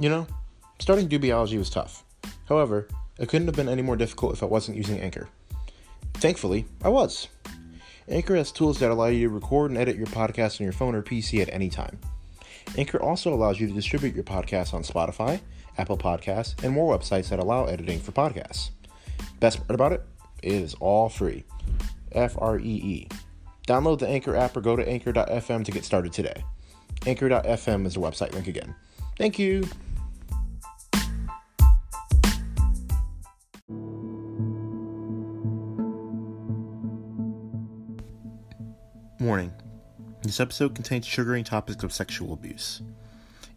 You know, starting Dubiology was tough. However, it couldn't have been any more difficult if I wasn't using Anchor. Thankfully, I was. Anchor has tools that allow you to record and edit your podcast on your phone or PC at any time. Anchor also allows you to distribute your podcast on Spotify, Apple Podcasts, and more websites that allow editing for podcasts. Best part about it, it is all free. F R E E. Download the Anchor app or go to anchor.fm to get started today. Anchor.fm is the website link again. Thank you. Warning This episode contains triggering topics of sexual abuse.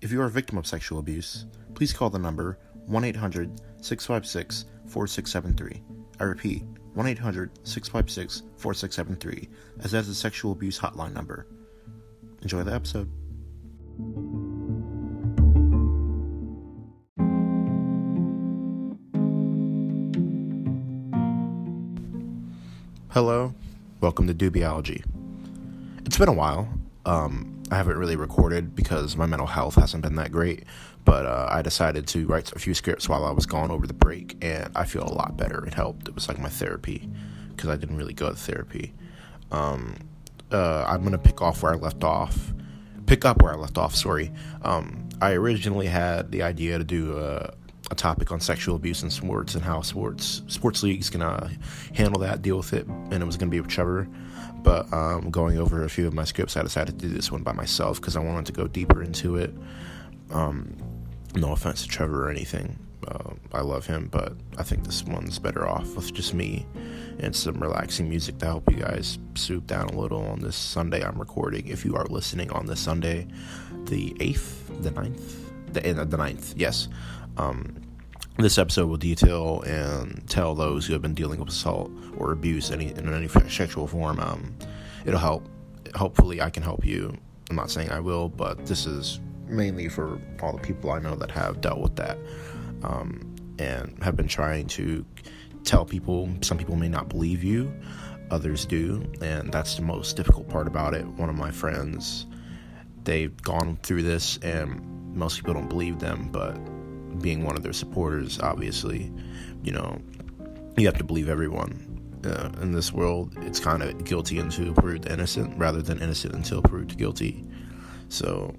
If you are a victim of sexual abuse, please call the number 1 800 656 4673. I repeat, 1 800 656 4673, as that is a sexual abuse hotline number. Enjoy the episode. Hello, welcome to Dubiology. It's been a while. Um, I haven't really recorded because my mental health hasn't been that great, but uh, I decided to write a few scripts while I was gone over the break, and I feel a lot better. It helped. It was like my therapy because I didn't really go to therapy. Um, uh, I'm gonna pick off where I left off. Pick up where I left off. Sorry. Um, I originally had the idea to do a, a topic on sexual abuse in sports and how sports sports leagues can uh, handle that, deal with it, and it was gonna be with Trevor. But um, going over a few of my scripts, I decided to do this one by myself because I wanted to go deeper into it. Um, no offense to Trevor or anything. Uh, I love him, but I think this one's better off with just me and some relaxing music to help you guys soup down a little on this Sunday I'm recording. If you are listening on this Sunday, the 8th, the 9th, the, the 9th, yes. Um, this episode will detail and tell those who have been dealing with assault or abuse any, in any sexual form. Um, it'll help. Hopefully, I can help you. I'm not saying I will, but this is mainly for all the people I know that have dealt with that um, and have been trying to tell people. Some people may not believe you, others do, and that's the most difficult part about it. One of my friends, they've gone through this, and most people don't believe them, but being one of their supporters, obviously, you know, you have to believe everyone. Uh, in this world, it's kind of guilty until proved innocent rather than innocent until proved guilty. So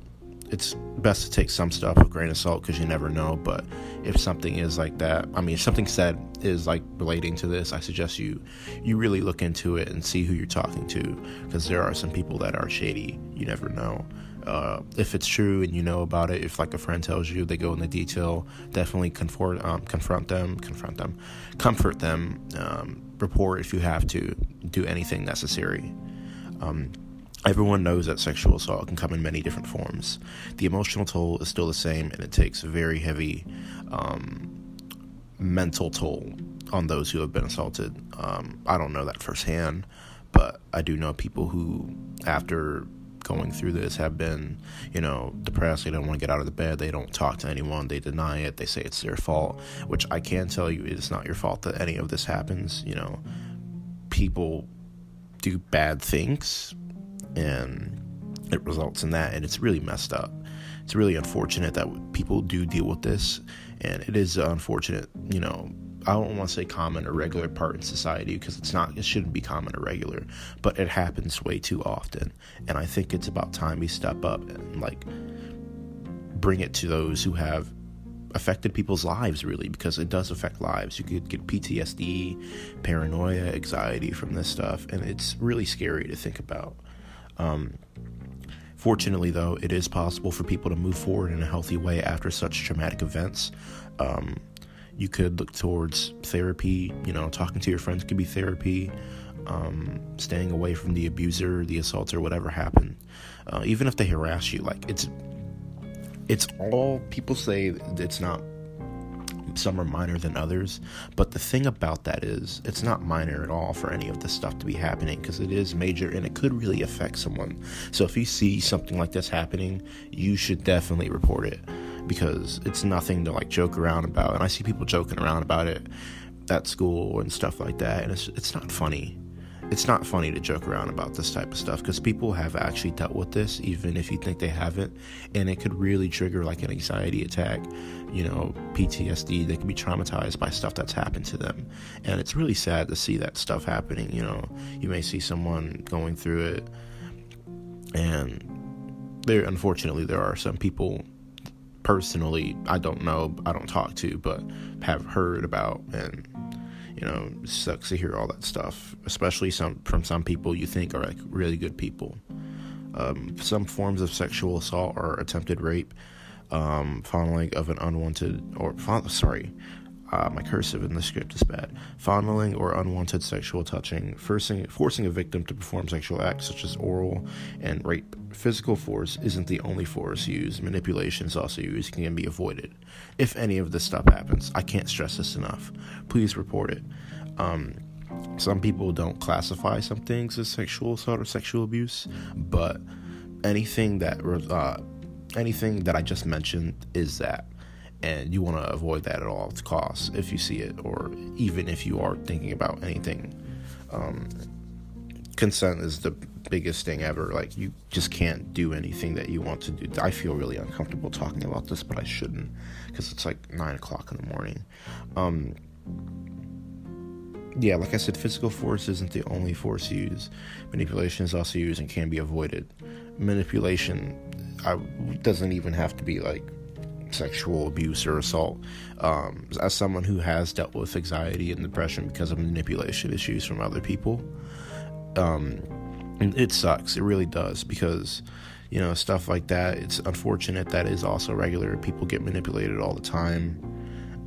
it's best to take some stuff with grain of salt because you never know. But if something is like that, I mean, if something said is like relating to this, I suggest you you really look into it and see who you're talking to because there are some people that are shady. You never know. Uh, if it's true and you know about it, if like a friend tells you, they go into detail. Definitely confront, um, confront them, confront them, comfort them. Um, report if you have to. Do anything necessary. Um, everyone knows that sexual assault can come in many different forms. The emotional toll is still the same, and it takes a very heavy um, mental toll on those who have been assaulted. Um, I don't know that firsthand, but I do know people who, after going through this have been, you know, depressed. They don't want to get out of the bed. They don't talk to anyone. They deny it. They say it's their fault, which I can tell you it's not your fault that any of this happens. You know, people do bad things and it results in that. And it's really messed up. It's really unfortunate that people do deal with this. And it is unfortunate, you know, I don't want to say common or regular part in society because it's not it shouldn't be common or regular, but it happens way too often. And I think it's about time we step up and like bring it to those who have affected people's lives really because it does affect lives. You could get PTSD, paranoia, anxiety from this stuff, and it's really scary to think about. Um, fortunately, though, it is possible for people to move forward in a healthy way after such traumatic events. Um, you could look towards therapy. You know, talking to your friends could be therapy. Um, staying away from the abuser, the assaulter, whatever happened. Uh, even if they harass you, like it's it's all people say it's not some are minor than others but the thing about that is it's not minor at all for any of this stuff to be happening because it is major and it could really affect someone so if you see something like this happening you should definitely report it because it's nothing to like joke around about. And I see people joking around about it at school and stuff like that, and it's it's not funny. it's not funny to joke around about this type of stuff because people have actually dealt with this, even if you think they haven't, and it could really trigger like an anxiety attack, you know, PTSD. They can be traumatized by stuff that's happened to them, and it's really sad to see that stuff happening. You know, you may see someone going through it, and there, unfortunately, there are some people personally I don't know, I don't talk to, but have heard about and you know, sucks to hear all that stuff, especially some from some people you think are like really good people. Um, some forms of sexual assault or attempted rape, um, fondling of an unwanted or sorry, uh, my cursive in the script is bad. Fondling or unwanted sexual touching, forcing, forcing a victim to perform sexual acts such as oral and rape. Physical force isn't the only force used. Manipulation is also used and can be avoided. If any of this stuff happens, I can't stress this enough. Please report it. Um, some people don't classify some things as sexual assault or sexual abuse, but anything that uh, anything that I just mentioned is that and you want to avoid that at all costs if you see it or even if you are thinking about anything. Um, consent is the biggest thing ever. Like you just can't do anything that you want to do. I feel really uncomfortable talking about this but i shouldn't because it's like 9 o'clock in the morning. Um, yeah like i said physical force isn't the only force used manipulation is also used and can be avoided. Manipulation I, doesn't even have to be like sexual abuse or assault. Um, as someone who has dealt with anxiety and depression because of manipulation issues from other people, um, it sucks. It really does because you know stuff like that. It's unfortunate that is also regular. People get manipulated all the time.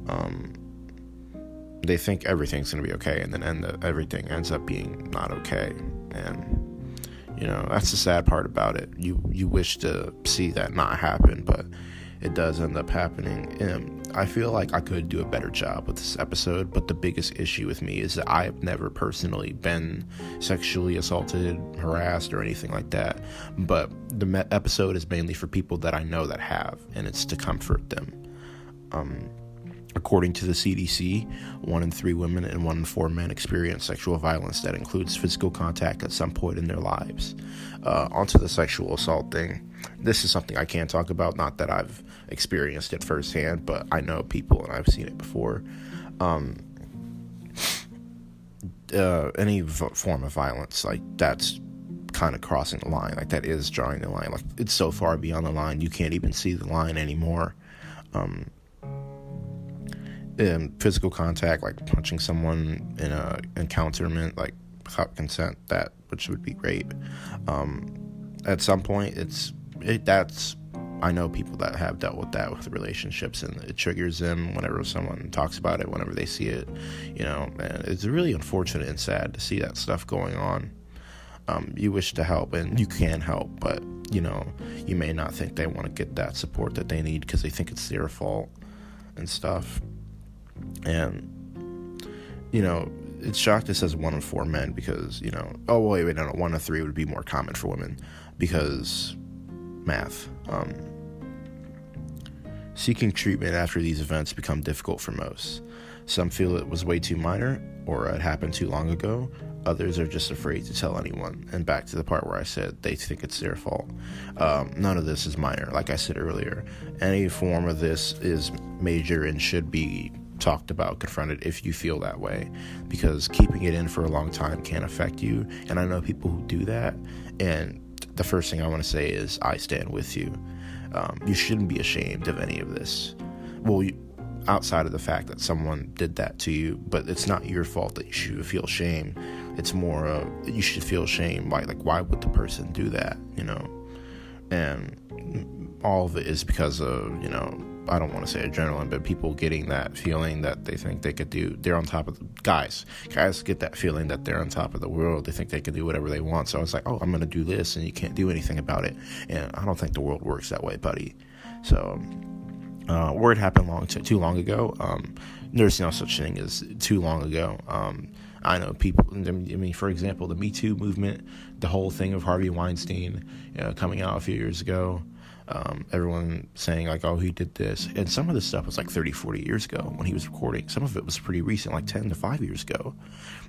Um, they think everything's to be okay, and then end up, everything ends up being not okay. And you know that's the sad part about it. You you wish to see that not happen, but it does end up happening. And I feel like I could do a better job with this episode, but the biggest issue with me is that I have never personally been sexually assaulted, harassed, or anything like that. But the episode is mainly for people that I know that have, and it's to comfort them. Um, According to the CDC, one in three women and one in four men experience sexual violence that includes physical contact at some point in their lives. Uh, onto the sexual assault thing. This is something I can't talk about, not that I've experienced it firsthand, but I know people and I've seen it before. Um, uh, any v- form of violence, like that's kind of crossing the line. Like that is drawing the line. Like it's so far beyond the line, you can't even see the line anymore. Um, physical contact, like punching someone in a encounterment, like without consent, that which would be rape. Um, at some point, it's it, that's I know people that have dealt with that with relationships, and it triggers them whenever someone talks about it, whenever they see it. You know, and it's really unfortunate and sad to see that stuff going on. Um, you wish to help, and you can help, but you know, you may not think they want to get that support that they need because they think it's their fault and stuff. And, you know, it's shocked it says one in four men because, you know, oh, wait, wait, no, no, one in three would be more common for women because math. Um, seeking treatment after these events become difficult for most. Some feel it was way too minor or it happened too long ago. Others are just afraid to tell anyone. And back to the part where I said they think it's their fault. Um, none of this is minor. Like I said earlier, any form of this is major and should be talked about, confronted if you feel that way, because keeping it in for a long time can affect you. And I know people who do that. And the first thing I want to say is, I stand with you. Um, you shouldn't be ashamed of any of this. Well, you, outside of the fact that someone did that to you, but it's not your fault that you should feel shame. It's more of you should feel shame. Why, like, why would the person do that? You know, and all of it is because of you know I don't want to say adrenaline, but people getting that feeling that they think they could do, they're on top of the guys. Guys get that feeling that they're on top of the world. They think they can do whatever they want. So I was like, oh, I'm going to do this, and you can't do anything about it. And I don't think the world works that way, buddy. So, uh, word happened long too, long ago. Um, there's no such thing as too long ago. Um, I know people. I mean, for example, the Me Too movement, the whole thing of Harvey Weinstein uh, coming out a few years ago. Um, everyone saying like, "Oh, he did this," and some of this stuff was like 30, 40 years ago when he was recording. Some of it was pretty recent, like 10 to 5 years ago,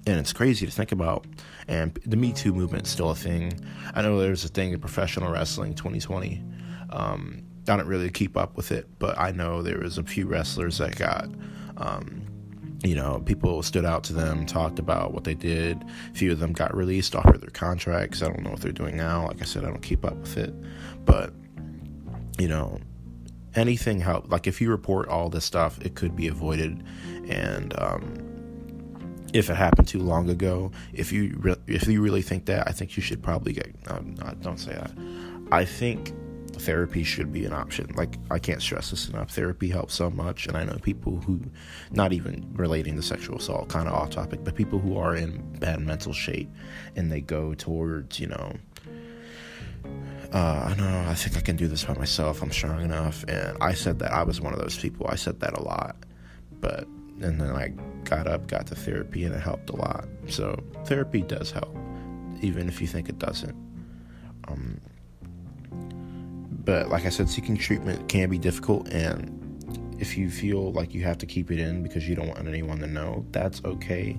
and it's crazy to think about. And the Me Too movement is still a thing. I know there's a thing in professional wrestling 2020. Um, I don't really keep up with it, but I know there was a few wrestlers that got. Um, you know, people stood out to them, talked about what they did. A few of them got released off of their contracts. I don't know what they're doing now. Like I said, I don't keep up with it. But you know, anything help. Like if you report all this stuff, it could be avoided. And um, if it happened too long ago, if you re- if you really think that, I think you should probably get. don't say that. I think therapy should be an option. Like I can't stress this enough. Therapy helps so much, and I know people who, not even relating to sexual assault, kind of off topic, but people who are in bad mental shape, and they go towards you know uh, I know I think I can do this by myself. I'm strong enough. And I said that I was one of those people. I said that a lot. But, and then I got up, got to therapy, and it helped a lot. So therapy does help, even if you think it doesn't. Um, but like I said, seeking treatment can be difficult. And if you feel like you have to keep it in because you don't want anyone to know, that's okay.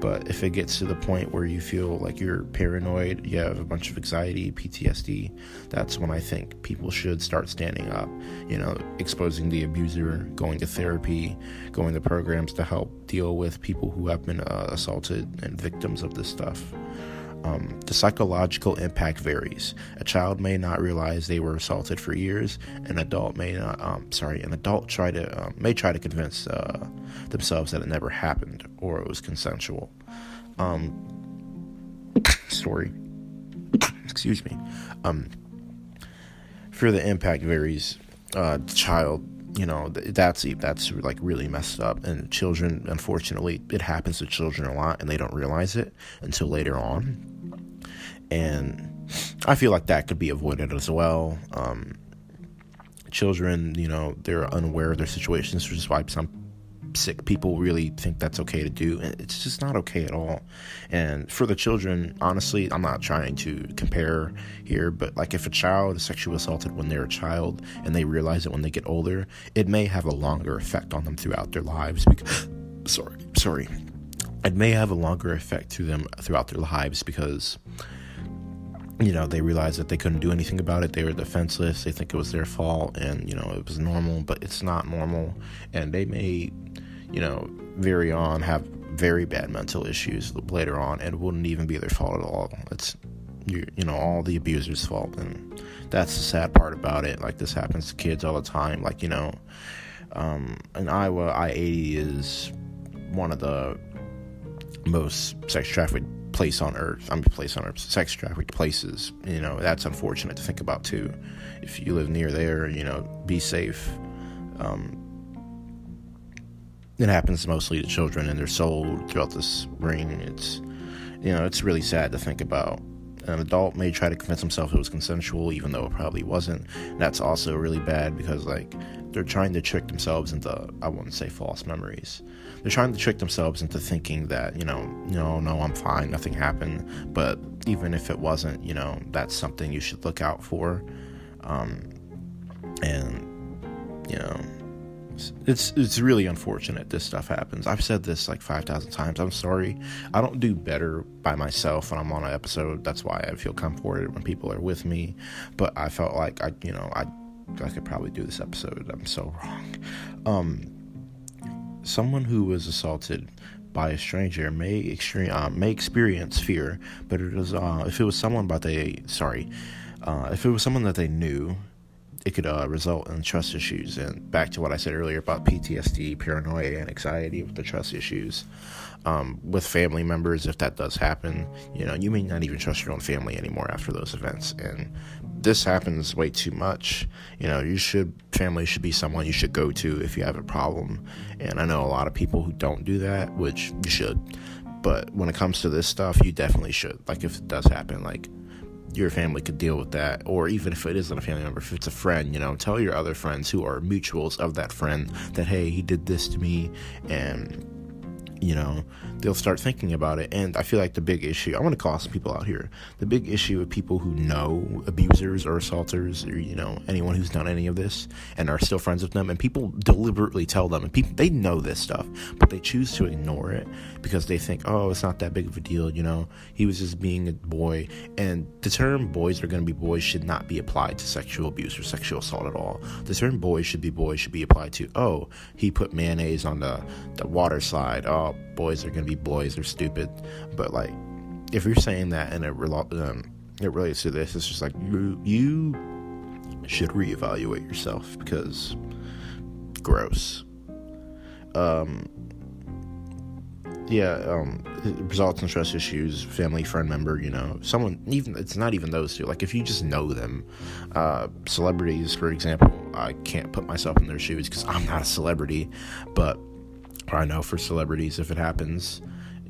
But if it gets to the point where you feel like you're paranoid, you have a bunch of anxiety, PTSD, that's when I think people should start standing up, you know, exposing the abuser, going to therapy, going to programs to help deal with people who have been uh, assaulted and victims of this stuff. Um, the psychological impact varies. A child may not realize they were assaulted for years. An adult may not. Um, sorry, an adult try to um, may try to convince uh, themselves that it never happened or it was consensual. Um, story. Excuse me. Um, for the impact varies. Uh, the child you know that's that's like really messed up and children unfortunately it happens to children a lot and they don't realize it until later on and I feel like that could be avoided as well. Um, children, you know, they're unaware of their situations, which is why some sick people really think that's okay to do and it's just not okay at all and for the children honestly i'm not trying to compare here but like if a child is sexually assaulted when they're a child and they realize it when they get older it may have a longer effect on them throughout their lives because sorry sorry it may have a longer effect to them throughout their lives because you know, they realized that they couldn't do anything about it. They were defenseless. They think it was their fault and, you know, it was normal, but it's not normal. And they may, you know, very on have very bad mental issues later on and wouldn't even be their fault at all. It's, you, you know, all the abuser's fault. And that's the sad part about it. Like, this happens to kids all the time. Like, you know, um, in Iowa, I 80 is one of the most sex trafficked place on earth. I'm a place on earth, sex trafficked places. You know, that's unfortunate to think about too. If you live near there, you know, be safe. Um, it happens mostly to children, and they're sold throughout this ring. It's, you know, it's really sad to think about. An adult may try to convince himself it was consensual, even though it probably wasn't. That's also really bad because, like, they're trying to trick themselves into I wouldn't say false memories. They're trying to trick themselves into thinking that, you know, no, no, I'm fine, nothing happened. But even if it wasn't, you know, that's something you should look out for. Um, and you know, it's it's really unfortunate this stuff happens. I've said this like 5,000 times. I'm sorry. I don't do better by myself when I'm on an episode. That's why I feel comforted when people are with me. But I felt like I, you know, I I could probably do this episode. I'm so wrong. Um, someone who was assaulted by a stranger may extreme uh, may experience fear, but it is uh, if it was someone but they sorry, uh, if it was someone that they knew, it could uh, result in trust issues. And back to what I said earlier about PTSD, paranoia, and anxiety with the trust issues um, with family members if that does happen. You know, you may not even trust your own family anymore after those events. And this happens way too much. You know, you should, family should be someone you should go to if you have a problem. And I know a lot of people who don't do that, which you should. But when it comes to this stuff, you definitely should. Like, if it does happen, like, your family could deal with that. Or even if it isn't a family member, if it's a friend, you know, tell your other friends who are mutuals of that friend that, hey, he did this to me and you know they'll start thinking about it. And i feel like the big issue i want to call some people out here the big issue with people who know abusers or assaulters or you know anyone who's done any of this and are still friends with them and people deliberately tell them and people they know this stuff but they choose to ignore it because they think oh it's not that big of a deal you know he was just being a boy. And the term boys are going to be boys should not be applied to sexual abuse or sexual assault at all. The term boys should be boys should be applied to oh he put mayonnaise on the the water slide. Oh boys are gonna be boys, they're stupid. But like, if you're saying that and it, um, it relates to this, it's just like you you should reevaluate yourself because gross. Um, yeah, um, results in trust issues, family, friend member, you know, someone, even, it's not even those two. Like, if you just know them, uh, celebrities, for example, I can't put myself in their shoes because I'm not a celebrity, but I know for celebrities, if it happens,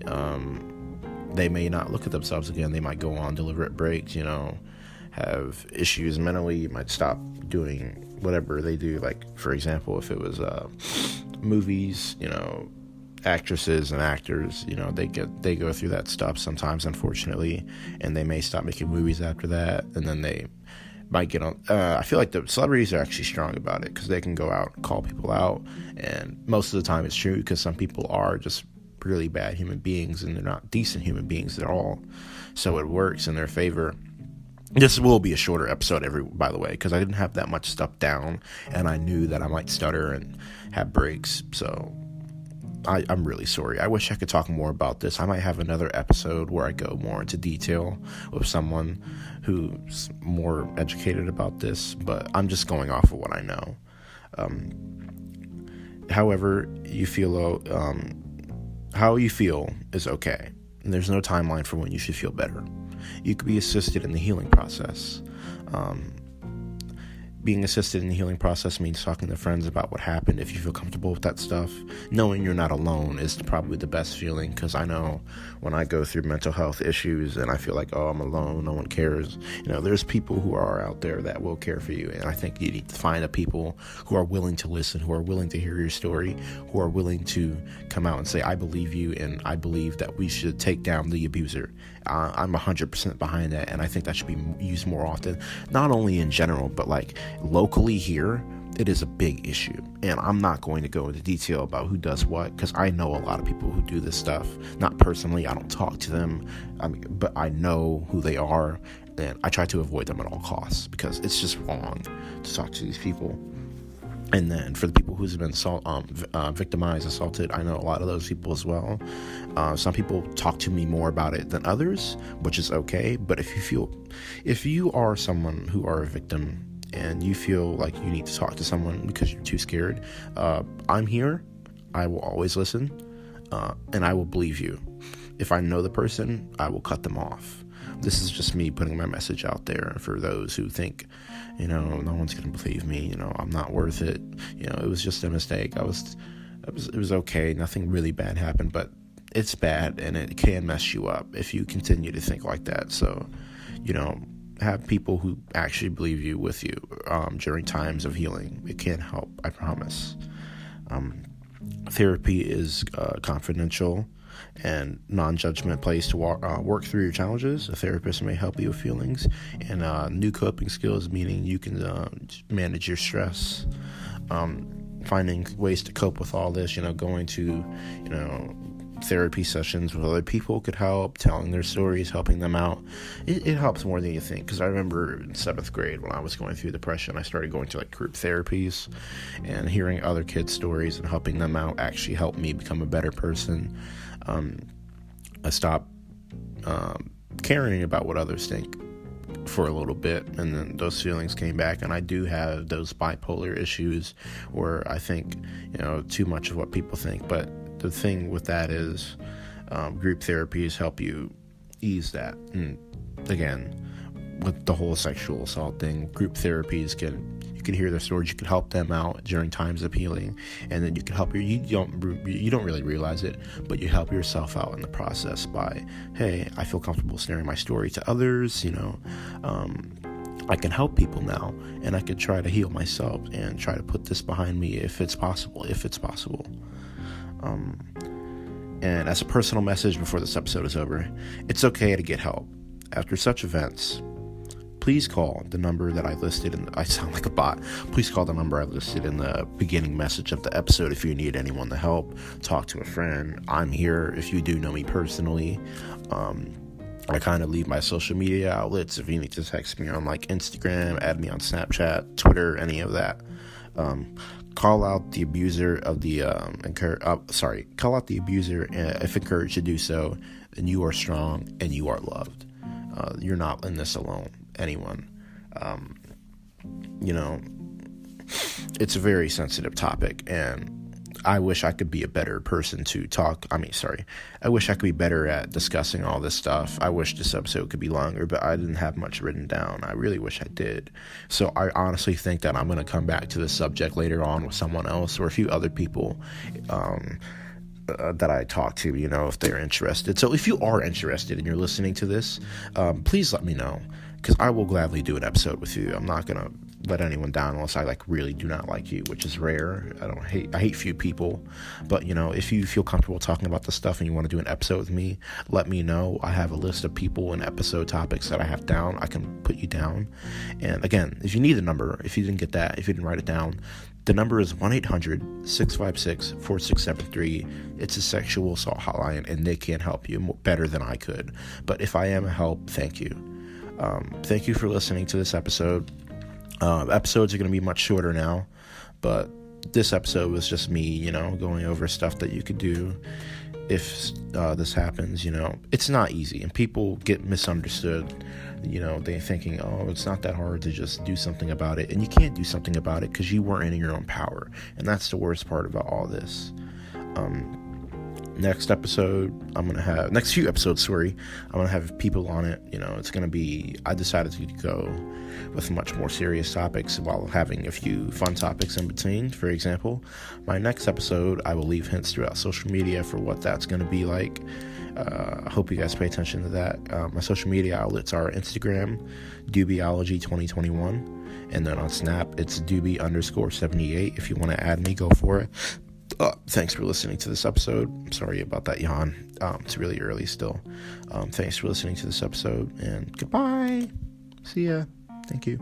um, they may not look at themselves again. They might go on deliberate breaks, you know, have issues mentally, might stop doing whatever they do. Like, for example, if it was uh, movies, you know, actresses and actors, you know, they get they go through that stuff sometimes, unfortunately, and they may stop making movies after that, and then they might get on. Uh, I feel like the celebrities are actually strong about it because they can go out and call people out, and most of the time it's true because some people are just really bad human beings and they're not decent human beings at all. So it works in their favor. This will be a shorter episode, every by the way, because I didn't have that much stuff down, and I knew that I might stutter and have breaks. So I, am really sorry. I wish I could talk more about this. I might have another episode where I go more into detail with someone who's more educated about this, but I'm just going off of what I know. Um, however, you feel um, how you feel is okay. And there's no timeline for when you should feel better. You could be assisted in the healing process. Um, being assisted in the healing process means talking to friends about what happened if you feel comfortable with that stuff. Knowing you're not alone is probably the best feeling because I know when I go through mental health issues and I feel like, oh, I'm alone, no one cares. You know, there's people who are out there that will care for you. And I think you need to find a people who are willing to listen, who are willing to hear your story, who are willing to come out and say, I believe you and I believe that we should take down the abuser. Uh, I'm 100% behind that. And I think that should be used more often, not only in general, but like locally here, it is a big issue. And I'm not going to go into detail about who does what because I know a lot of people who do this stuff. Not personally, I don't talk to them, I mean, but I know who they are. And I try to avoid them at all costs because it's just wrong to talk to these people. And then for the people who's been assault, um, uh, victimized, assaulted, I know a lot of those people as well. Uh, some people talk to me more about it than others, which is okay. But if you feel, if you are someone who are a victim and you feel like you need to talk to someone because you're too scared, uh, I'm here. I will always listen, uh, and I will believe you. If I know the person, I will cut them off. This is just me putting my message out there for those who think, you know, no one's gonna believe me. You know, I'm not worth it. You know, it was just a mistake. I was, it was, it was okay. Nothing really bad happened, but it's bad and it can mess you up if you continue to think like that. So, you know, have people who actually believe you with you um, during times of healing. It can help, I promise. Um, therapy is uh, confidential and non-judgment place to uh, work through your challenges. A therapist may help you with feelings and uh, new coping skills, meaning you can uh, manage your stress. Um, finding ways to cope with all this, you know, going to, you know, therapy sessions with other people could help, telling their stories, helping them out. It, it helps more than you think. Because I remember in seventh grade when I was going through depression, I started going to like group therapies and hearing other kids' stories and helping them out actually helped me become a better person. Um, I stopped um, caring about what others think for a little bit and then those feelings came back and I do have those bipolar issues where I think you know too much of what people think but the thing with that is um, group therapies help you ease that. And again, with the whole sexual assault thing, group therapies can you can hear their stories, you can help them out during times of healing, and then you can help your you don't you don't really realize it, but you help yourself out in the process by hey, I feel comfortable sharing my story to others, you know. Um, I can help people now, and I can try to heal myself and try to put this behind me if it's possible. If it's possible. Um, And as a personal message before this episode is over, it's okay to get help. After such events, please call the number that I listed the, I sound like a bot. Please call the number I listed in the beginning message of the episode if you need anyone to help. Talk to a friend. I'm here if you do know me personally. Um, I kind of leave my social media outlets if you need to text me on like Instagram, add me on Snapchat, Twitter, any of that. Um, call out the abuser of the um, encourage. Uh, sorry, call out the abuser uh, if encouraged to do so. And you are strong and you are loved. Uh, you're not in this alone. Anyone, um, you know, it's a very sensitive topic, and I wish I could be a better person to talk. I mean, sorry. I wish I could be better at discussing all this stuff. I wish this episode could be longer, but I didn't have much written down. I really wish I did. So I honestly think that I'm going to come back to this subject later on with someone else or a few other people. Um, uh, that I talk to, you know, if they're interested. So if you are interested and you're listening to this, um, please let me know because I will gladly do an episode with you. I'm not gonna let anyone down unless I like really do not like you, which is rare. I don't hate I hate few people, but you know, if you feel comfortable talking about the stuff and you want to do an episode with me, let me know. I have a list of people and episode topics that I have down. I can put you down. And again, if you need the number, if you didn't get that, if you didn't write it down, the number is 1 800 656 4673. It's a sexual assault hotline, and they can help you better than I could. But if I am a help, thank you. Um, thank you for listening to this episode. Uh, episodes are going to be much shorter now, but this episode was just me, you know, going over stuff that you could do if uh, this happens. You know, it's not easy, and people get misunderstood. You know, they're thinking, oh, it's not that hard to just do something about it, and you can't do something about it because you weren't in your own power, and that's the worst part about all this. Um, next episode i'm gonna have next few episodes sorry i'm gonna have people on it you know it's gonna be i decided to go with much more serious topics while having a few fun topics in between for example my next episode i will leave hints throughout social media for what that's gonna be like uh, I hope you guys pay attention to that. Uh, my social media outlets are Instagram, Dubiology2021, and then on Snap, it's Doobie underscore 78. If you want to add me, go for it. Uh, thanks for listening to this episode. I'm sorry about that yawn. Um, it's really early still. Um, thanks for listening to this episode, and goodbye. See ya. Thank you.